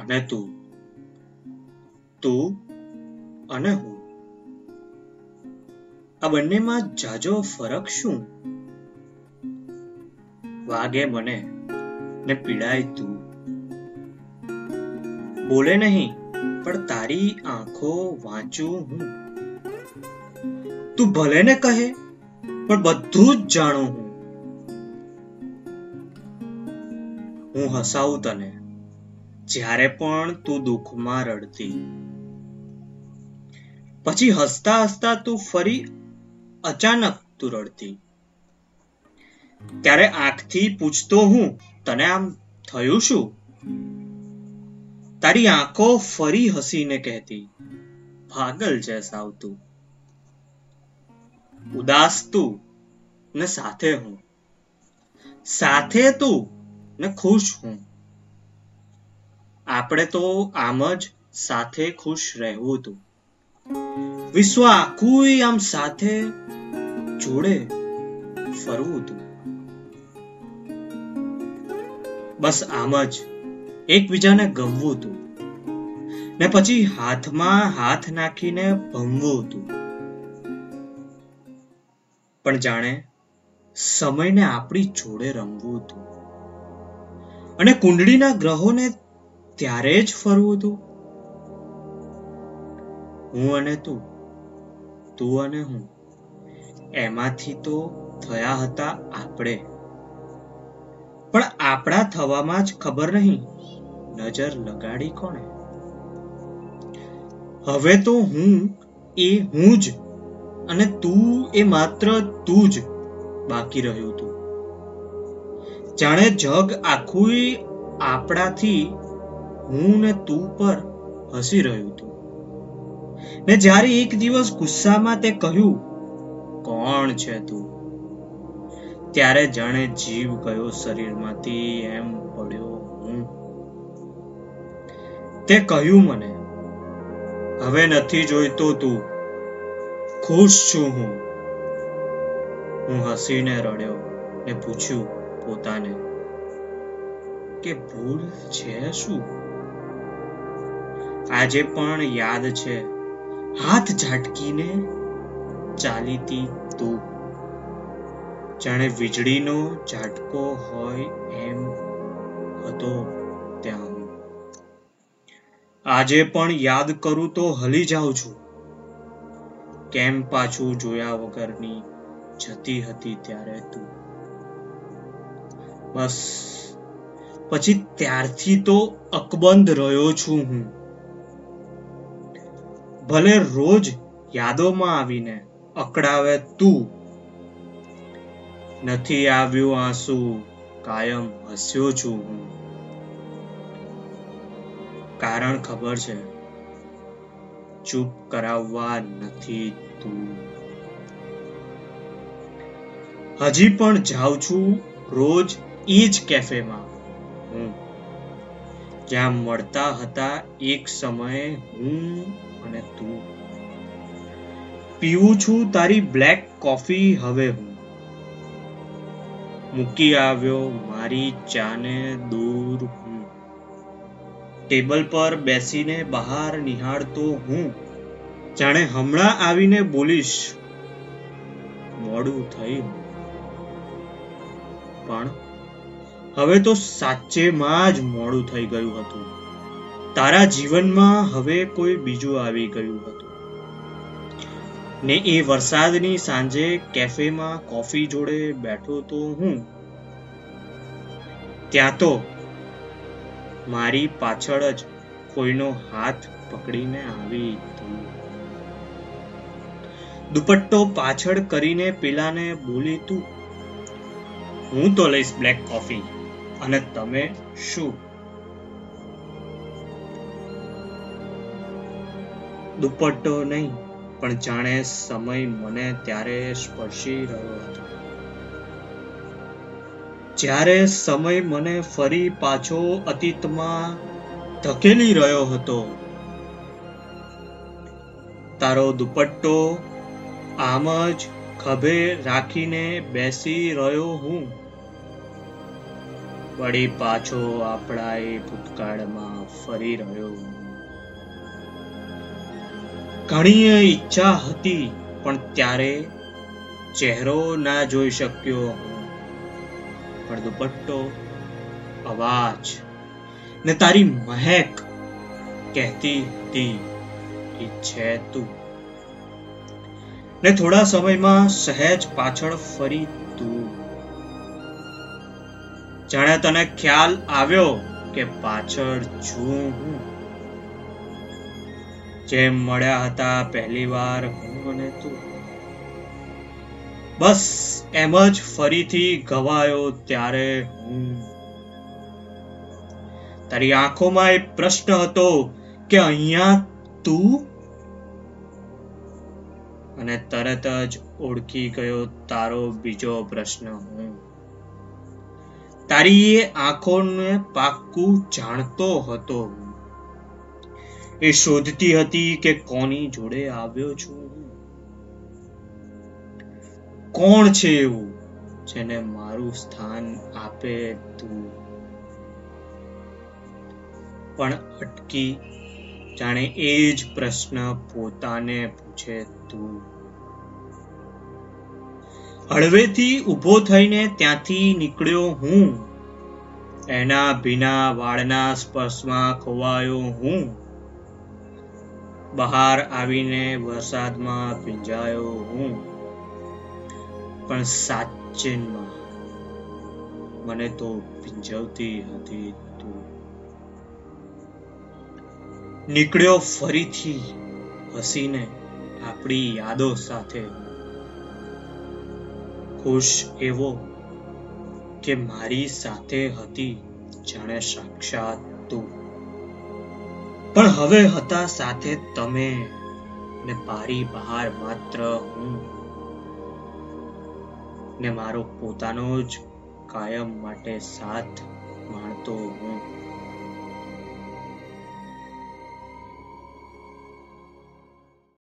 અને તું. તું અને હું. આ બંનેમાં જાજો ફરક શું? વાગે મને ને પીડાય તું. બોલે નહીં, પણ તારી આંખો વાંચું હું. તું ભલે ને કહે, પણ બધું જ જાણું હું. હું હસાવું તને. જ્યારે પણ તું દુઃખમાં રડતી. પછી હસતા હસતા તું ફરી અચાનક તું રડતી. ત્યારે આંખથી પૂછતો હું, તને આમ થયું શું? તારી આંખો ફરી હસીને કહેતી પાગલ છે સાવ તું. ઉદાસ તું ને સાથે હું. સાથે તું ને ખુશ હું. આપણે તો આમ જ સાથે ખુશ રહેવું હતું. વિશ્વ આખું આમ સાથે જોડે ફરવું હતું. બસ આમ જ એકબીજાને ગમવું તું ને પછી હાથમાં હાથ નાખીને ભમવું હતું. પણ જાણે સમયને આપણી જોડે રમવું હતું. અને કુંડળીના ગ્રહોને ત્યારે જ ફરવું હતું હું અને તું તું અને હું, એમાંથી તો થયા હતા આપણે. પણ આપણા થવામાં જ ખબર નહીં, નજર લગાડી કોણે? હવે તો હું એ હું જ અને તું એ માત્ર તું જ બાકી રહ્યું તું. જાણે જગ આખું આપણાથી હું ને તું પર હસી રહ્યું હતું ને જ્યારે એક દિવસ ગુસ્સામાં તે કહ્યું, કોણ છે તું? ત્યારે જાણે જીવ ગયો શરીરમાંથી, એમ પડ્યો હું. તે કહ્યું મને, હવે નથી જોઈતો તું. ખુશ છું હું. હું હસીને રડ્યો ને પૂછ્યું પોતાને, કે ભૂલ છે શું? આજે પણ યાદ છે. હાથ ઝાટકીને ચાલીતી તું જાણે વીજળીનો ઝાટકો હોય એમ હતો ત્યાં. હું આજે પણ યાદ કરું તો હલી જાઉં છું. કેમ પાછું જોયા વગરની જતી હતી ત્યારે તું. બસ. પછી ત્યારથી તો અકબંધ રહ્યો છું હું. ભલે રોજ યાદોમાં આવીને અકળાવે તું. નથી આવ્યું આંસુ, કાયમ હસ્યો છું હું. કારણ ખબર છે, ચૂપ કરાવવા નથી તું. હજી પણ જાઉં છું રોજ એ જ કેફેમાં હું. જ્યાં મળતા હતા એક સમયે હું અને તું. પીવું છું તારી બ્લેક કોફી હવે હું. મૂકી આવ્યો મારી ચાને દૂર હું. ટેબલ પર બેસીને બહાર નિહાળતો હું. જાણે હમણાં આવીને બોલીશ, મોડું થયું પણ હવે તો સાચેમાં જ મોડું થઈ ગયું હતું. તારા જીવનમાં હવે કોઈ બીજું આવી ગયું હતું? ને એ વરસાદની સાંજે કેફેમાં કોફી જોડે બેઠો તો હું? ત્યાં તો મારી પાછળ જ કોઈનો હાથ પકડીને આવી દુપટ્ટો પાછળ કરીને પેલાને બોલી, તું, હું તો લઈશ બ્લેક કોફી. અને તમે શું દુપટ્ટો નહીં, પણ જાણે સમય મને ત્યારે સ્પર્શી રહ્યો હતો. જ્યારે સમય મને ફરી પાછો અતીતમાં ધકેલી રહ્યો હતો, તારો દુપટ્ટો આમ જ ખભે રાખીને બેસી રહ્યો હું. વળી પાછો આપણા એ ભૂતકાળમાં ફરી રહ્યો ઘણી ઈચ્છા હતી, પણ ત્યારે ચહેરો ના જોઈ શક્યો. પણ દુપટ્ટો, અવાજ ને તારી મહેક કહેતી હતી કે, છે તું. ને થોડા સમયમાં સહેજ પાછળ ફરી તું. જાણે તને ખ્યાલ આવ્યો કે પાછળ છું હું. જેમ મળ્યા હતા પહેલી વાર હું અને તું. બસ એમ જ ફરીથી ગવાયો ત્યારે હું. તારી આંખોમાં એ પ્રશ્ન હતો કે અહીંયા તું? અને તરત જ ઓળખી ગયો તારો બીજો પ્રશ્ન હું. તારી એ આંખોને પાક્કું જાણતો હતો એ શોધતી હતી કે કોની જોડે આવ્યો છું. કોણ છે એવું જેને મારું સ્થાન આપે તું? પણ અટકી જાણે એ જ પ્રશ્ન પોતાને પૂછે તું. હળવેથી ઊભો થઈને ત્યાંથી નીકળ્યો હું. એના ભીના વાળના સ્પર્શમાં ખોવાયો હું. બહાર આવીને વરસાદમાં ભીંજાયો હું. પણ સાચેનમાં મને તો ભીંજવતી હતી તું. નીકળ્યો ફરીથી હસીને આપણી યાદો સાથે. ખુશ એવો કે મારી સાથે હતી જાણે સાક્ષાત તું. પણ હવે હતા સાથે તમે ને પારી બહાર માત્ર હું ને મારો પોતાનો જ કાયમ માટે સાથ માણતો હું.